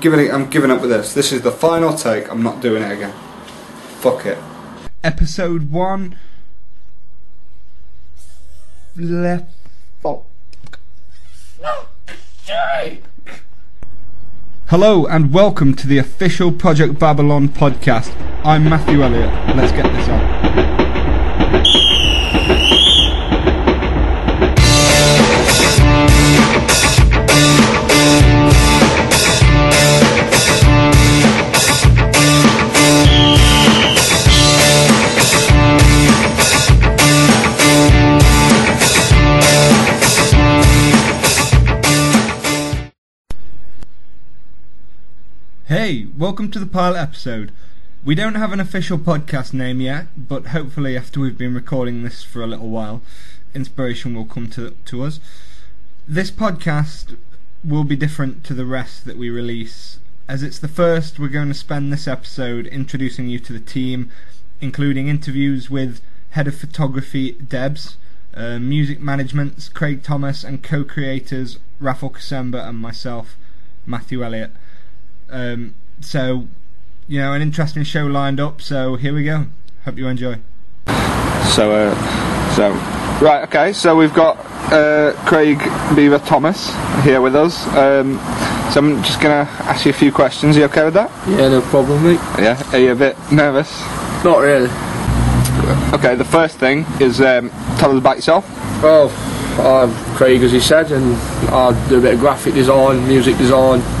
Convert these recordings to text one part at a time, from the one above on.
Giving it, I'm giving up with this. This is the final take. I'm not doing it again. Fuck it. Episode one. Left. Hello and welcome to the official Project Babylon podcast. I'm Matthew Elliott. Let's get this on. Hey, welcome to the pilot episode. We don't have an official podcast name yet, but hopefully, after we've been recording this for a little while, inspiration will come to, to us. This podcast will be different to the rest that we release. As it's the first, we're going to spend this episode introducing you to the team, including interviews with head of photography Debs, uh, music managements Craig Thomas, and co creators Raffle Kasemba and myself, Matthew Elliott. Um, so, you know, an interesting show lined up. So here we go. Hope you enjoy. So, uh, so right, okay. So we've got uh, Craig Beaver Thomas here with us. Um, so I'm just gonna ask you a few questions. Are you okay with that? Yeah, no problem, mate. Yeah. Are you a bit nervous? Not really. Okay. The first thing is um, tell us about yourself. Well, I'm Craig, as he said, and I do a bit of graphic design, music design, do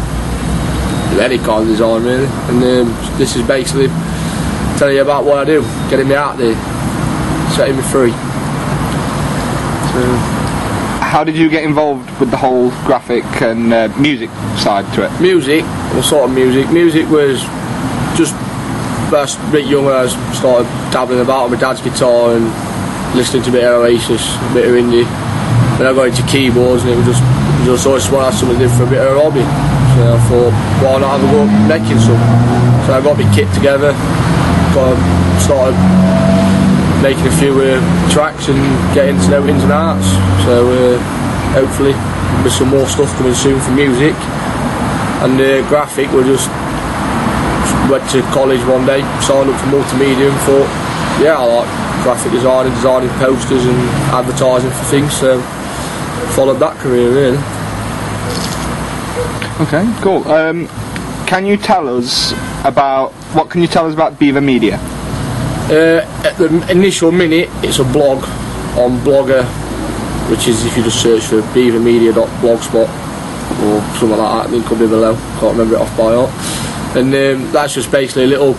any kind of design really. And um, this is basically telling you about what I do, getting me out there, setting me free. So, How did you get involved with the whole graphic and uh, music side to it? music, what sort of music? Music was just first a bit younger. I started dabbling about on my dad's guitar and listening to a bit of Oasis, a bit of indie. Then I got into keyboards and it was just, it was just always want to have something different, a bit of a hobby. So I thought, why not have a go making some? So I got my kit together, got started making a few uh, tracks and getting to know ins and outs. So uh, hopefully with some more stuff coming soon for music and the graphic we just went to college one day signed up for multimedia and thought yeah I like graphic design and designing posters and advertising for things so followed that career really Okay. Cool. Um, can you tell us about what can you tell us about Beaver Media? uh, at the initial minute it's a blog on Blogger which is if you just search for beavermedia.blogspot or something like that link will be below can't remember it off by heart and um, that's just basically a little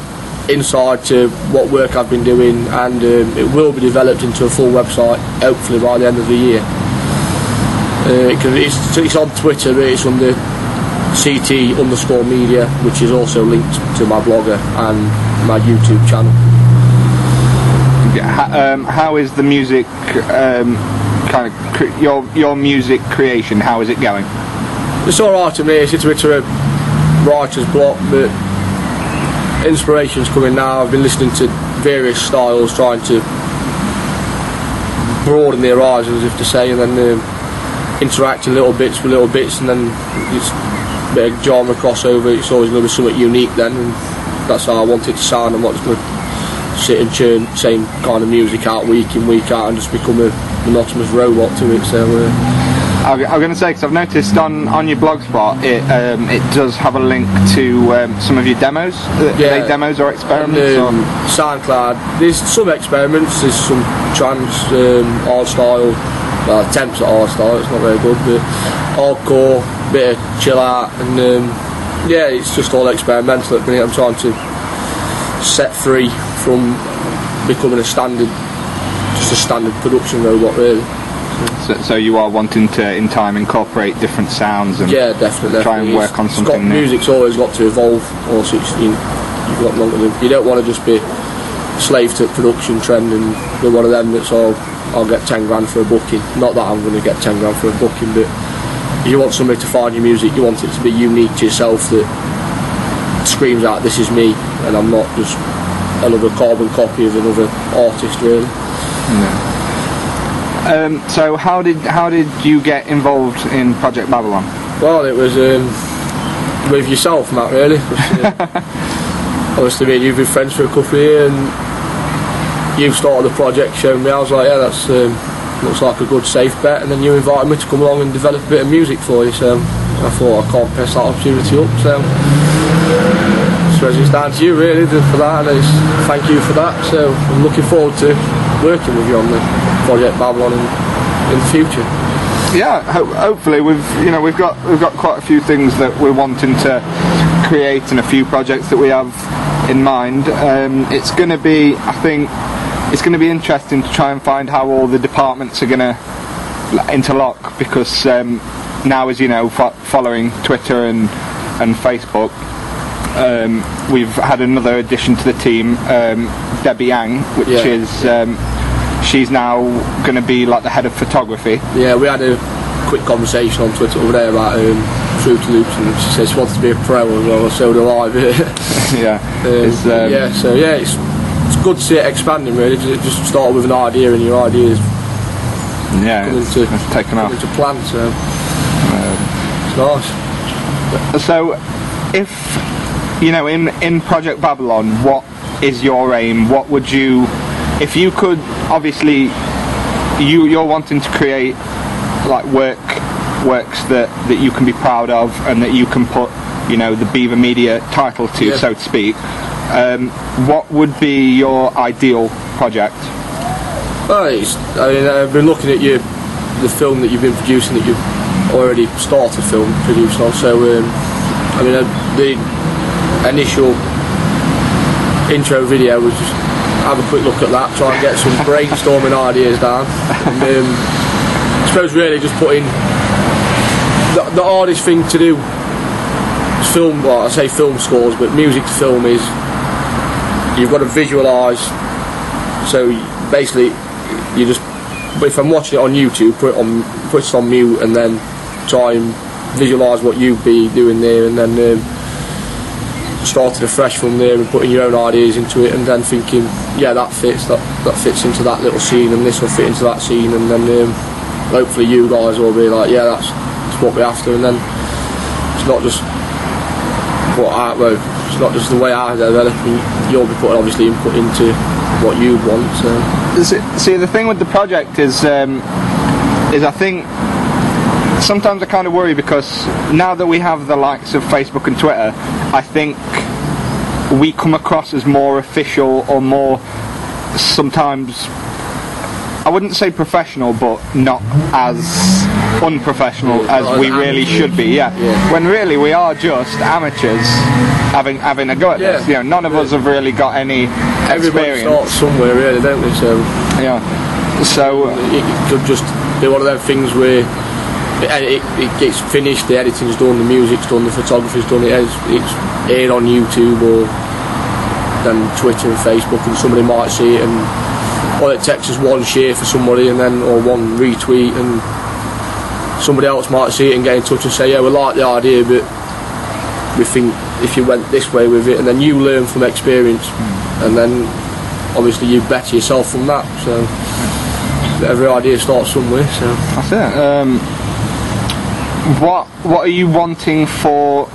insight to what work I've been doing and um, it will be developed into a full website hopefully by the end of the year uh, it's, it's on Twitter but it's under CT underscore media which is also linked to my blogger and my YouTube channel How, um, how is the music um, kind of cre- your your music creation? How is it going? It's alright to me, it's a bit of a writer's block, but inspiration's coming now. I've been listening to various styles, trying to broaden the horizons, if to say, and then um, interacting little bits with little bits, and then it's bit of genre crossover. It's always going to be something unique then, and that's how I want it to sound. I'm not just going to sit and churn same kind of music out week in, week out, and just become a monotonous robot to it. So. Uh, I was going to say because I've noticed on, on your blogspot it um, it does have a link to um, some of your demos. Are Yeah. demos or experiments? And, um, or- SoundCloud. There's some experiments. There's some trance um, hard style. Well, attempts at hard style. It's not very good, but hardcore, bit of chill out, and um, yeah, it's just all experimental at the minute. I'm trying to set free from becoming a standard, just a standard production robot, really. so, so you are wanting to in time incorporate different sounds and Yeah, definitely. try and work on It's got- something new. Music's always got to evolve. It's, you, you've got longer than, you don't want to just be slave to production trend and be one of them that's all I'll get 10 grand for a booking. Not that I'm going to get 10 grand for a booking, but you want somebody to find your music, you want it to be unique to yourself that screams out, this is me, and I'm not just another carbon copy of another artist, really. Um, so how did how did you get involved in Project Babylon? Well, it was um, with yourself, Matt. Really. uh, obviously, me and you've been friends for a couple of years, and you've started the project, showing me. I was like, yeah, that's um, looks like a good safe bet. And then you invited me to come along and develop a bit of music for you. So I thought I can't pass that opportunity up. So. So it's down to you really for that, and it's, thank you for that. So I'm looking forward to working with you on the project Babylon in, in the future. yeah, ho- hopefully we've you know we've got we've got quite a few things that we're wanting to create and a few projects that we have in mind. Um, it's going to be, I think, it's going to be interesting to try and find how all the departments are going to interlock because um, now, as you know, fo- following Twitter and and Facebook. Um, we've had another addition to the team, um, Debbie Yang, which Yeah. is um, she's now going to be like the head of photography. Yeah, we had a quick conversation on Twitter over there about um, Fruity Loops, and she says she wants to be a pro as well, so do I. yeah, um, It's, yeah, so yeah, it's good to see it expanding really. 'cause it just started with an idea, and your idea is yeah, coming it's, to it's taken coming off. to plan. So um, it's nice. So, if you know, in in Project Babylon, what is your aim? What would you, if you could, obviously, you you're wanting to create like work works that that you can be proud of and that you can put, you know, the Beaver Media title to, Yeah. so to speak. Um, what would be your ideal project? Well, I mean, I've been looking at your the film that you've been producing that you've already started film producing on. So, um, I mean, the initial intro video was just have a quick look at that, try and get some brainstorming ideas down. And, um, I suppose really just putting the, the hardest thing to do film. Well, I say film scores, but music to film is you've got to visualise so basically, you just if I'm watching it on YouTube, put it on put it on mute, and then try and visualise what you'd be doing there, and then um, started afresh from there and putting your own ideas into it, and then thinking, yeah, that fits, that that fits into that little scene, and this will fit into that scene, and then um, hopefully you guys will be like, yeah, that's, that's what we're after, and then it's not just what I well, it's not just the way I develop. You'll obviously input into what you want. So. See, see, the thing with the project is, um, is I think sometimes I kind of worry because now that we have the likes of Facebook and Twitter, I think we come across as more official or more sometimes. I wouldn't say professional, but not as unprofessional Yeah, as we really should be. Yeah. Yeah. When really we are just amateurs having having a go at Yeah. this. You know, none of us have really got any Everybody experience. starts somewhere, really, don't we? So Yeah. So it could just be one of those things where it, it, it gets finished, the editing's done, the music's done, the photography's done, it is, it's aired on YouTube or then Twitter and Facebook, and somebody might see it, and all it takes is one share for somebody, and then or one retweet, and somebody else might see it and get in touch and say, yeah, we like the idea, but we think if you went this way with it, and then you learn from experience, and then obviously you better yourself from that. So every idea starts somewhere. So That's it. Um, what What are you wanting for,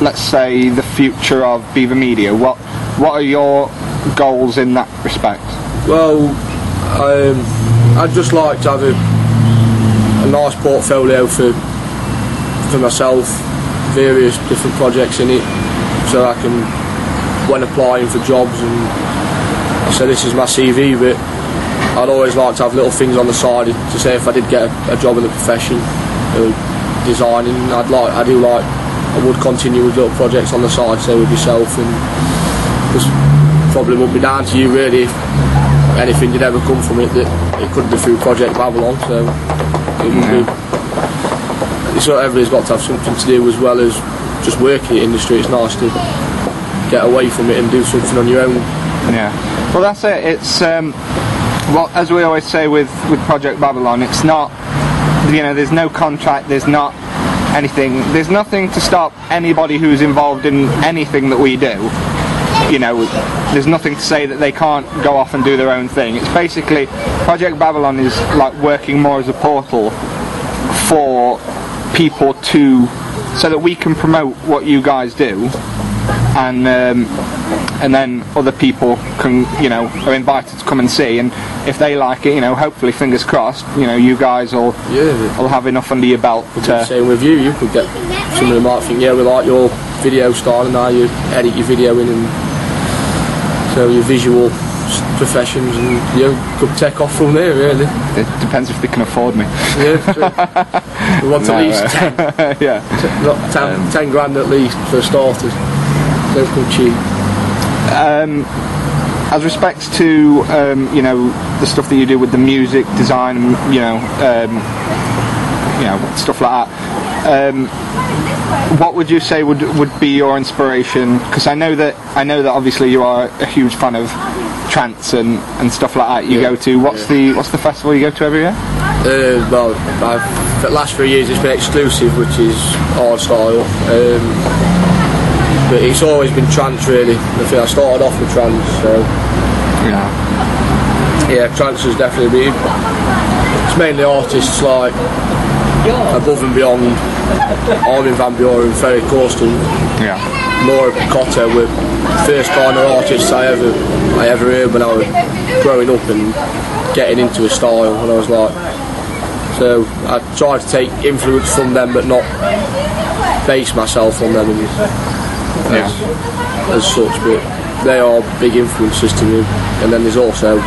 let's say, the future of Beaver Media? What What are your goals in that respect? Well, um, I'd just like to have a, a nice portfolio for for myself, various different projects in it, so I can when applying for jobs and I say this is my CV, but I'd always like to have little things on the side to say if I did get a, a job in the profession, uh, designing. I'd like, I do like, I would continue with little projects on the side, say with yourself, and just probably would be down to you really anything did ever come from it that it could be through Project Babylon. So it would be. Not everybody's got to have something to do as well as just working in the industry. It's nice to get away from it and do something on your own. Yeah. Well, that's it. It's um, well, as we always say with with Project Babylon, it's not. You know, there's no contract. There's not anything. There's nothing to stop anybody who's involved in anything that we do. You know, there's nothing to say that they can't go off and do their own thing. It's basically Project Babylon is like working more as a portal for people to so that we can promote what you guys do, and um, and then other people can, you know, are invited to come and see, and if they like it, you know, hopefully, fingers crossed, you know, you guys will Yeah. will have enough under your belt to. Same with you. You could get some of them might think, yeah, we like your video style, and now you edit your video in and so your visual professions, and you could take off from there. Really. It depends if they can afford me. Yeah. true. we want No, at least ten, yeah. not ten, ten grand at least for starters. Don't come cheap. as respects to um, you know the stuff that you do with the music design, you know, um, you know stuff like that. What would you say would would be your inspiration? Because I know that I know that obviously you are a huge fan of trance and, and stuff like that. You Yeah. go to what's the what's the festival you go to every year? Uh, well, I've, for the last three years it's been exclusive, which is hard style. Um, but it's always been trance really. I think I started off with trance, so Yeah. yeah, trance has definitely been. It's mainly artists like Above and Beyond, Armin van Buuren, Ferry Corsten, Yeah. Laura Picotta were first kind of artists I ever I ever heard when I was growing up and getting into a style and I was like so I tried to take influence from them but not base myself on them as, as such but they are big influences to me. And then there's also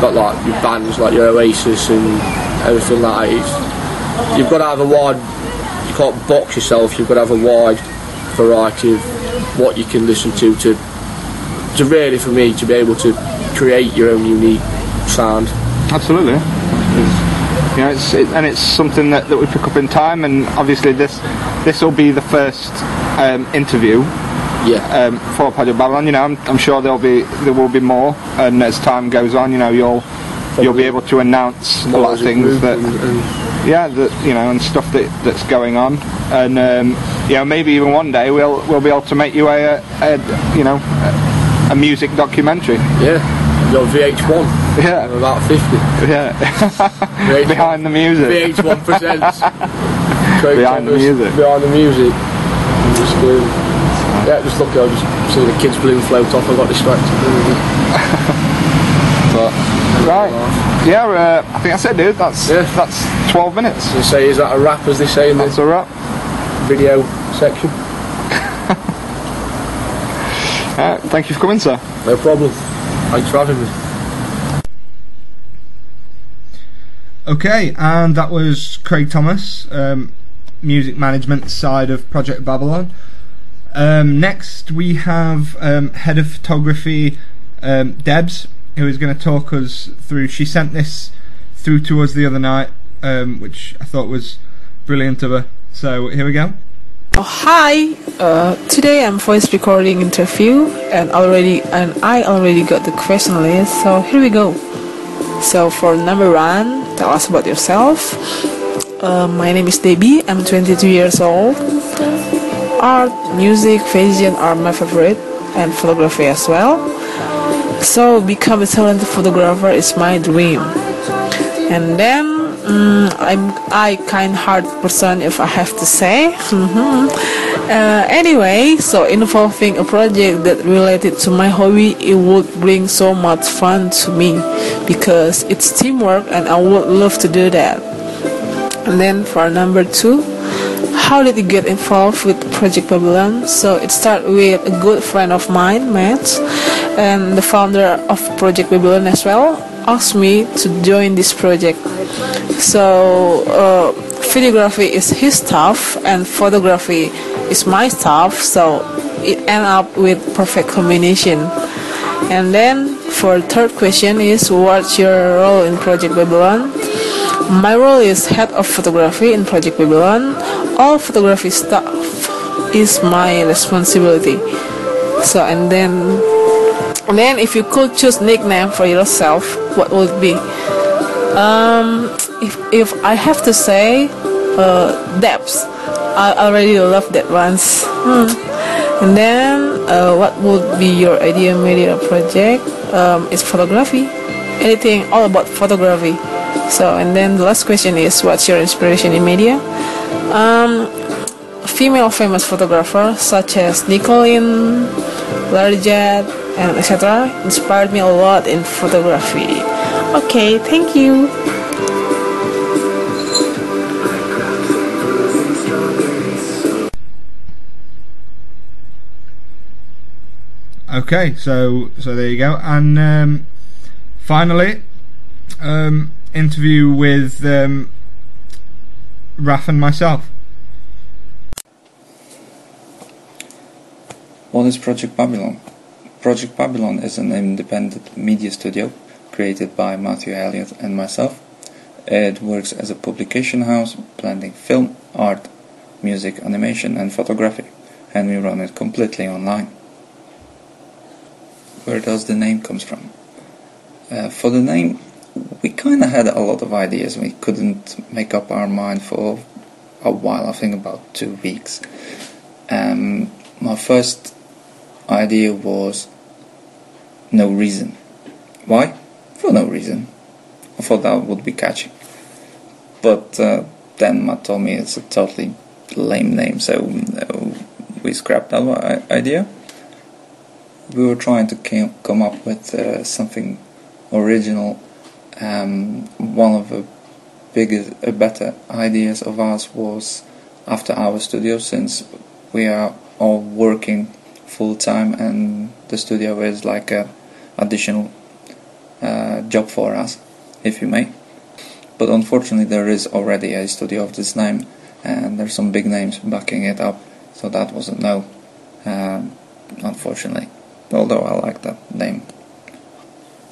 got like your bands like your Oasis and everything like that it's, you've got to have a wide you can't box yourself you've got to have a wide variety of what you can listen to to to really for me to be able to create your own unique sound Absolutely. It's, you know, it's it, and it's something that, that we pick up in time, and obviously this this will be the first um, interview yeah um, for Project Babylon. You know, I'm, I'm sure there'll be there will be more, and as time goes on, you know, you'll you'll be able to announce a lot of things that and- and yeah, that you know, and stuff that that's going on, and um, you know, maybe even one day we'll we'll be able to make you a, a you know a, a music documentary. yeah. Your VH1 I'm Yeah, about 50 yeah, behind the music. VH1 presents. Behind the music. behind the music. Just um, yeah just look I just see the kids balloon float off. I got distracted. But right, yeah, uh, I think that's it, dude. That's Yeah. that's 12 minutes. and say is that a wrap as they say in the a wrap. video section Uh, thank you for coming, sir. no problem thanks for having me Okay, and that was Craig Thomas, um, music management side of Project Babylon. Um, next, we have um, head of photography um, Debs, who is going to talk us through. She sent this through to us the other night, um, which I thought was brilliant of her. So here we go. Oh, hi. Uh, today I'm voice recording interview and already and I already got the question list. So here we go. So for number one, tell us about yourself. Uh, my name is Debbie. I'm 22 years old. Art, music, fashion are my favorite, and photography as well. So become a talented photographer is my dream. And then mm, I'm I kind heart person if I have to say. Mhm. uh, anyway, so involving a project that related to my hobby, it would bring so much fun to me because it's teamwork and I would love to do that. And then for number two, how did you get involved with Project Babylon? So it started with a good friend of mine, Matt, and the founder of Project Babylon as well, asked me to join this project. So uh, videography is his stuff and photography is my stuff. So it ended up with perfect combination. And then for third question is what's your role in Project Babylon? My role is head of photography in Project Babylon. All photography stuff is my responsibility. So and then and then if you could choose nickname for yourself, what would be? Um, if if I have to say, uh, Debs. I already love that ones. Hmm. And then, uh, what would be your idea media project? Um, it's photography. Anything all about photography. So, and then the last question is, what's your inspiration in media? Um, female famous photographers such as Nicolin, Larry Jett, and etc. inspired me a lot in photography. Okay, thank you. Okay, so so there you go, and um, finally, um, interview with um, Raf and myself. What is Project Babylon? Project Babylon is an independent media studio created by Matthew Elliott and myself. It works as a publication house blending film, art, music, animation, and photography, and we run it completely online. Where does the name comes from? Uh, for the name, we kind of had a lot of ideas. We couldn't make up our mind for a while. I think about two weeks. Um, my first idea was no reason. Why? For no reason. I thought that would be catchy. But uh, then Matt told me it's a totally lame name, so uh, we scrapped that idea. We were trying to came, come up with uh, something original. Um, one of the biggest, uh, better ideas of ours was after our studio, since we are all working full time, and the studio is like a additional uh, job for us, if you may. But unfortunately, there is already a studio of this name, and there's some big names backing it up, so that was a no, um, unfortunately. Although I like that name.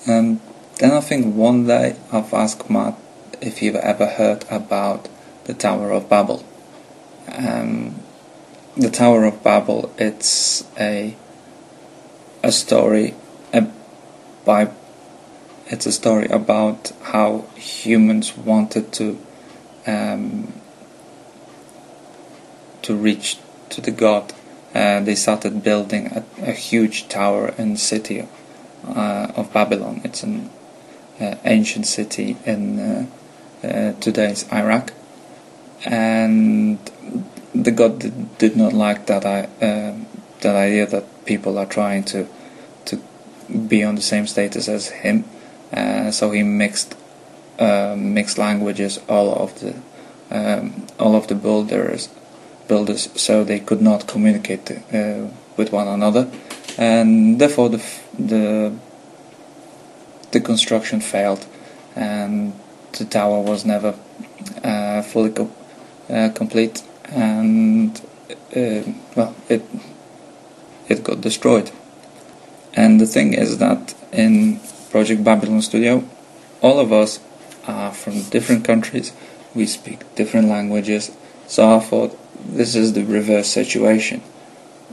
And then I think one day I've asked Matt if you've ever heard about the Tower of Babel. Um, the Tower of Babel. It's a a story a, by it's a story about how humans wanted to um, to reach to the god. Uh, they started building a, a, huge tower in the city uh, of Babylon. It's an uh, ancient city in uh, uh, today's Iraq, and the god did, did not like that I uh, that idea that people are trying to to be on the same status as him. Uh, so he mixed uh, mixed languages all of the um, all of the builders builders so they could not communicate uh, with one another, and therefore the the the construction failed, and the tower was never uh, fully co- uh, complete and uh, well, it it got destroyed. And the thing is that in Project Babylon Studio, all of us are from different countries. We speak different languages. So I thought this is the reverse situation.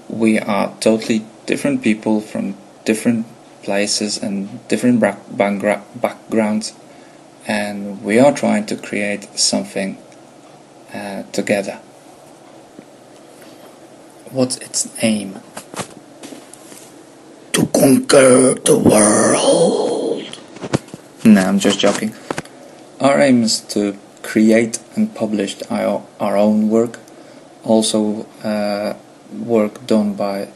We are totally different people from different places and different backgrounds, and we are trying to create something uh, together. What's its aim? To conquer the world. No, I'm just joking. Our aim is to create and publish our, our own work, also uh, work done by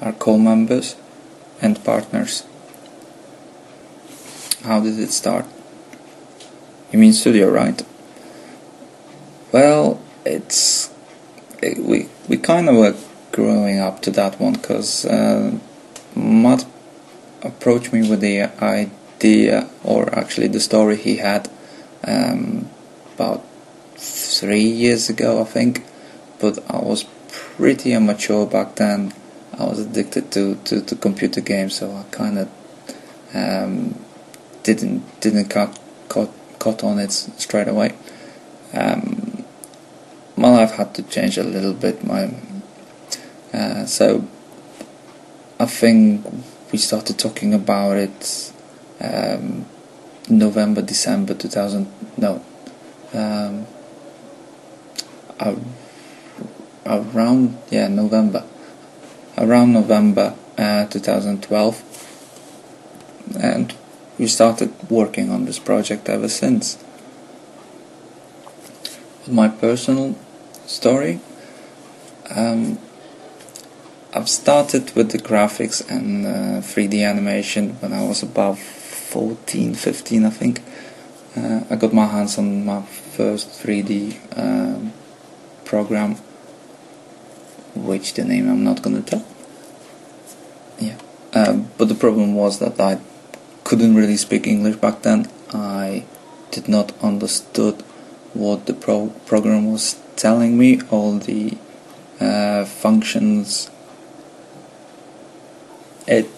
our co-members and partners. How did it start? You mean studio, right? Well, it's it, we we kind of were growing up to that one because uh, Matt approached me with the idea, or actually the story he had um, about three years ago, I think. But I was pretty immature back then. I was addicted to, to, to computer games, so I kind of um, didn't didn't cut, cut cut on it straight away. Um, had to change a little bit. My uh, so I think we started talking about it um, November, December 2000. No, um, around yeah November, around November uh, 2012, and we started working on this project ever since. My personal story. Um, I've started with the graphics and uh, 3D animation when I was about 14, 15, I think. Uh, I got my hands on my first 3D um, program, which the name I'm not gonna tell. Yeah, um, but the problem was that I couldn't really speak English back then. I did not understood what the pro- program was telling me, all the uh, functions. It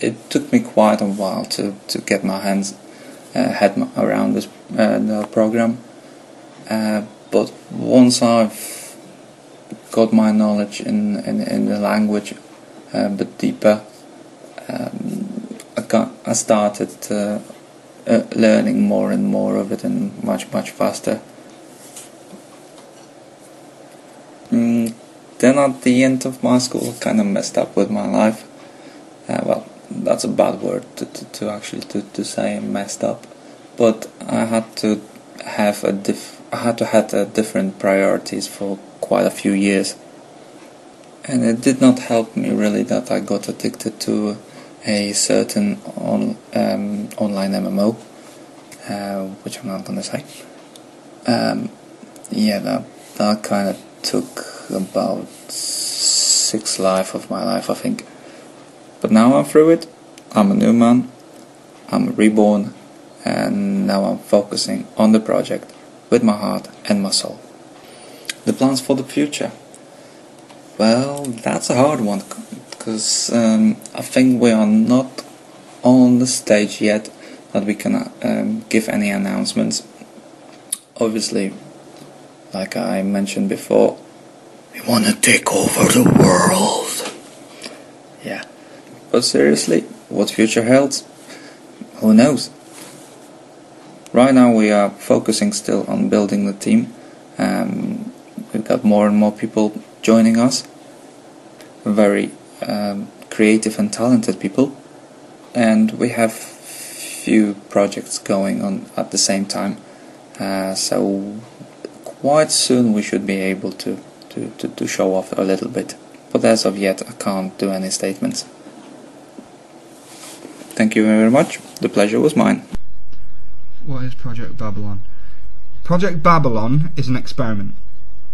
it took me quite a while to, to get my hands uh, head around this uh, the program. Uh, but once I've got my knowledge in in, in the language a bit deeper, um, I got I started uh, learning more and more of it and much much faster. Mm, then at the end of my school, kind of messed up with my life. Uh, well, that's a bad word to, to, to, actually to, to say messed up, but I had to have a diff. I had to have different priorities for quite a few years, and it did not help me really that I got addicted to a certain on, um, online MMO, uh, which I'm not gonna say. Um, yeah, that that kind of took about six life of my life, I think. But now I'm through it. I'm a new man. I'm reborn, and now I'm focusing on the project with my heart and my soul. The plans for the future. Well, that's a hard one because um, I think we are not on the stage yet that we can um, give any announcements. Obviously, like I mentioned before, we want to take over the world. Yeah. But seriously, what future holds? Who knows? Right now, we are focusing still on building the team. Um, we've got more and more people joining us. Very um, creative and talented people, and we have few projects going on at the same time. Uh, so quite soon we should be able to, to, to, to show off a little bit. But as of yet, I can't do any statements. Thank you very much. The pleasure was mine. What is Project Babylon? Project Babylon is an experiment.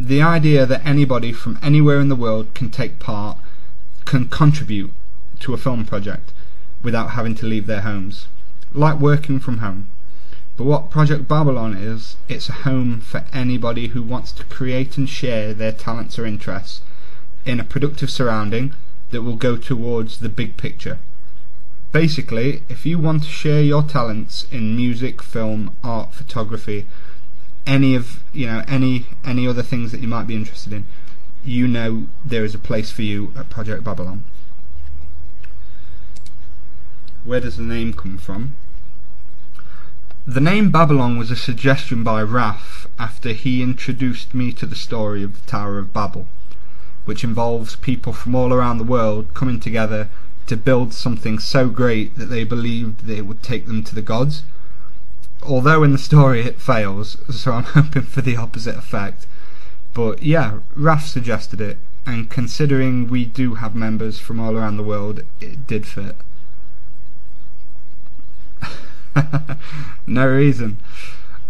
The idea that anybody from anywhere in the world can take part can contribute to a film project without having to leave their homes, like working from home. But what Project Babylon is, it's a home for anybody who wants to create and share their talents or interests in a productive surrounding that will go towards the big picture. Basically, if you want to share your talents in music, film, art, photography, any of you know any any other things that you might be interested in, you know there is a place for you at Project Babylon. Where does the name come from? The name Babylon was a suggestion by Raf after he introduced me to the story of the Tower of Babel, which involves people from all around the world coming together to build something so great that they believed that it would take them to the gods. Although in the story it fails, so I'm hoping for the opposite effect. But yeah, Raf suggested it, and considering we do have members from all around the world, it did fit. no reason.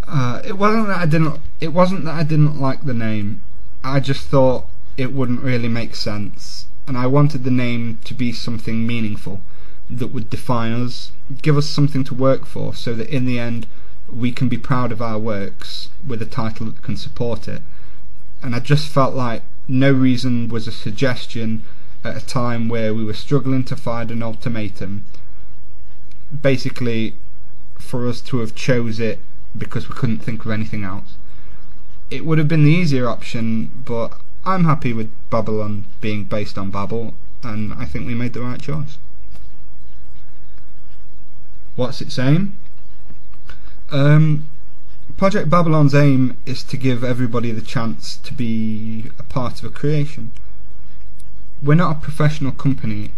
Uh, it wasn't that I didn't. It wasn't that I didn't like the name. I just thought it wouldn't really make sense, and I wanted the name to be something meaningful that would define us, give us something to work for, so that in the end we can be proud of our works with a title that can support it and I just felt like no reason was a suggestion at a time where we were struggling to find an ultimatum. Basically, for us to have chose it because we couldn't think of anything else. It would have been the easier option, but I'm happy with Babylon being based on Babel, and I think we made the right choice. What's its aim? Um, Project Babylon's aim is to give everybody the chance to be a part of a creation. We're not a professional company.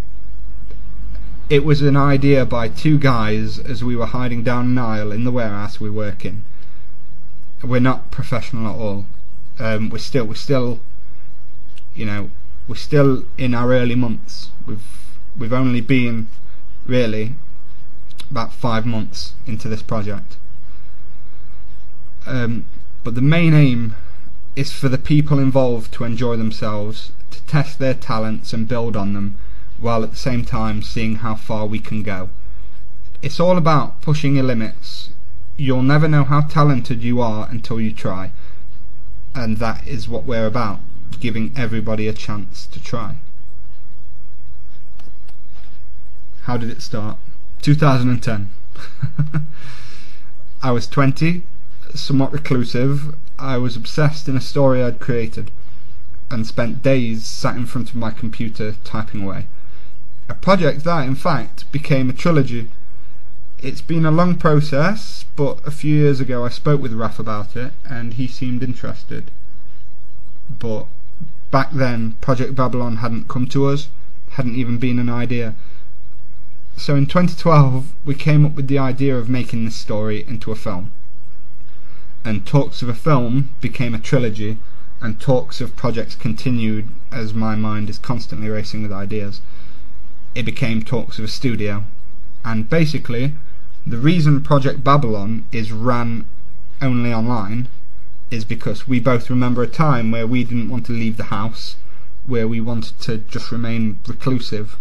It was an idea by two guys as we were hiding down an aisle in the warehouse we work in. We're not professional at all. Um, we're still we're still You know, we're still in our early months. We've we've only been really about five months into this project. Um, but the main aim is for the people involved to enjoy themselves, to test their talents and build on them, while at the same time seeing how far we can go. It's all about pushing your limits. You'll never know how talented you are until you try, and that is what we're about, giving everybody a chance to try. How did it start? 2010. I was 20, somewhat reclusive. I was obsessed in a story I'd created and spent days sat in front of my computer typing away. A project that, in fact, became a trilogy. It's been a long process, but a few years ago I spoke with Raf about it and he seemed interested. But back then, Project Babylon hadn't come to us, hadn't even been an idea. So in 2012, we came up with the idea of making this story into a film. And talks of a film became a trilogy, and talks of projects continued as my mind is constantly racing with ideas. It became talks of a studio. And basically, the reason Project Babylon is ran only online is because we both remember a time where we didn't want to leave the house, where we wanted to just remain reclusive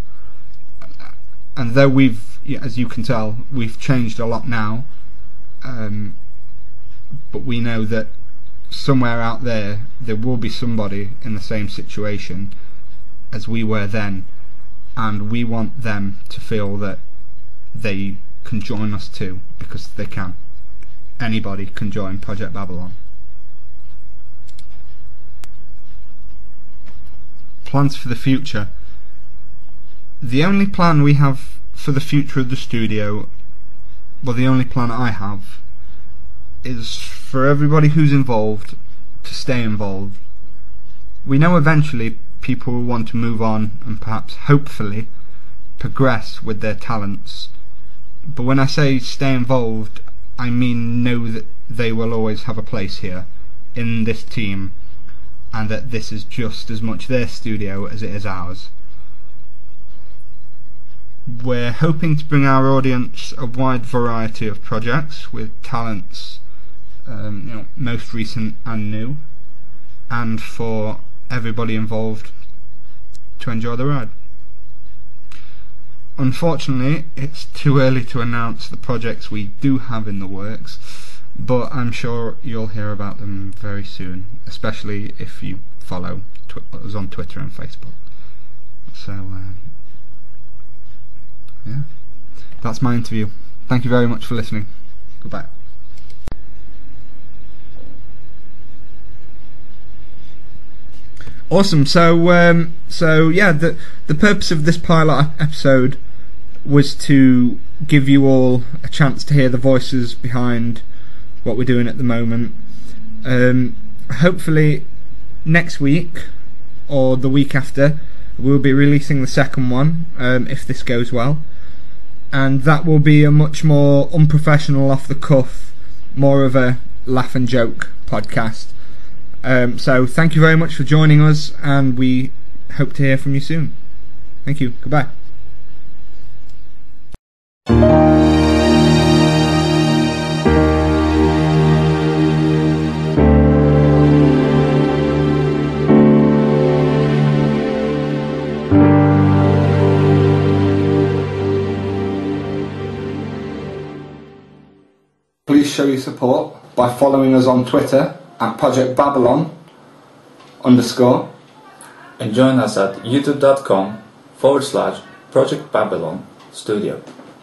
and though we've, as you can tell, we've changed a lot now, um, but we know that somewhere out there there will be somebody in the same situation as we were then, and we want them to feel that they can join us too because they can. Anybody can join Project Babylon. Plans for the future the only plan we have for the future of the studio, well, the only plan I have, is for everybody who's involved to stay involved. We know eventually people will want to move on and perhaps, hopefully, progress with their talents. But when I say stay involved, I mean know that they will always have a place here, in this team, and that this is just as much their studio as it is ours we're hoping to bring our audience a wide variety of projects with talents, um, you know, most recent and new, and for everybody involved to enjoy the ride. Unfortunately, it's too early to announce the projects we do have in the works, but I'm sure you'll hear about them very soon, especially if you follow us on Twitter and Facebook. So. Uh, yeah, that's my interview. Thank you very much for listening. Goodbye. Awesome. So, um, so yeah, the the purpose of this pilot episode was to give you all a chance to hear the voices behind what we're doing at the moment. Um, hopefully, next week or the week after, we'll be releasing the second one um, if this goes well and that will be a much more unprofessional, off the cuff, more of a laugh and joke podcast. Um, so thank you very much for joining us, and we hope to hear from you soon. Thank you. Goodbye. Please show your support by following us on Twitter at Project Babylon underscore. And join us at youtube.com forward slash Project Babylon Studio.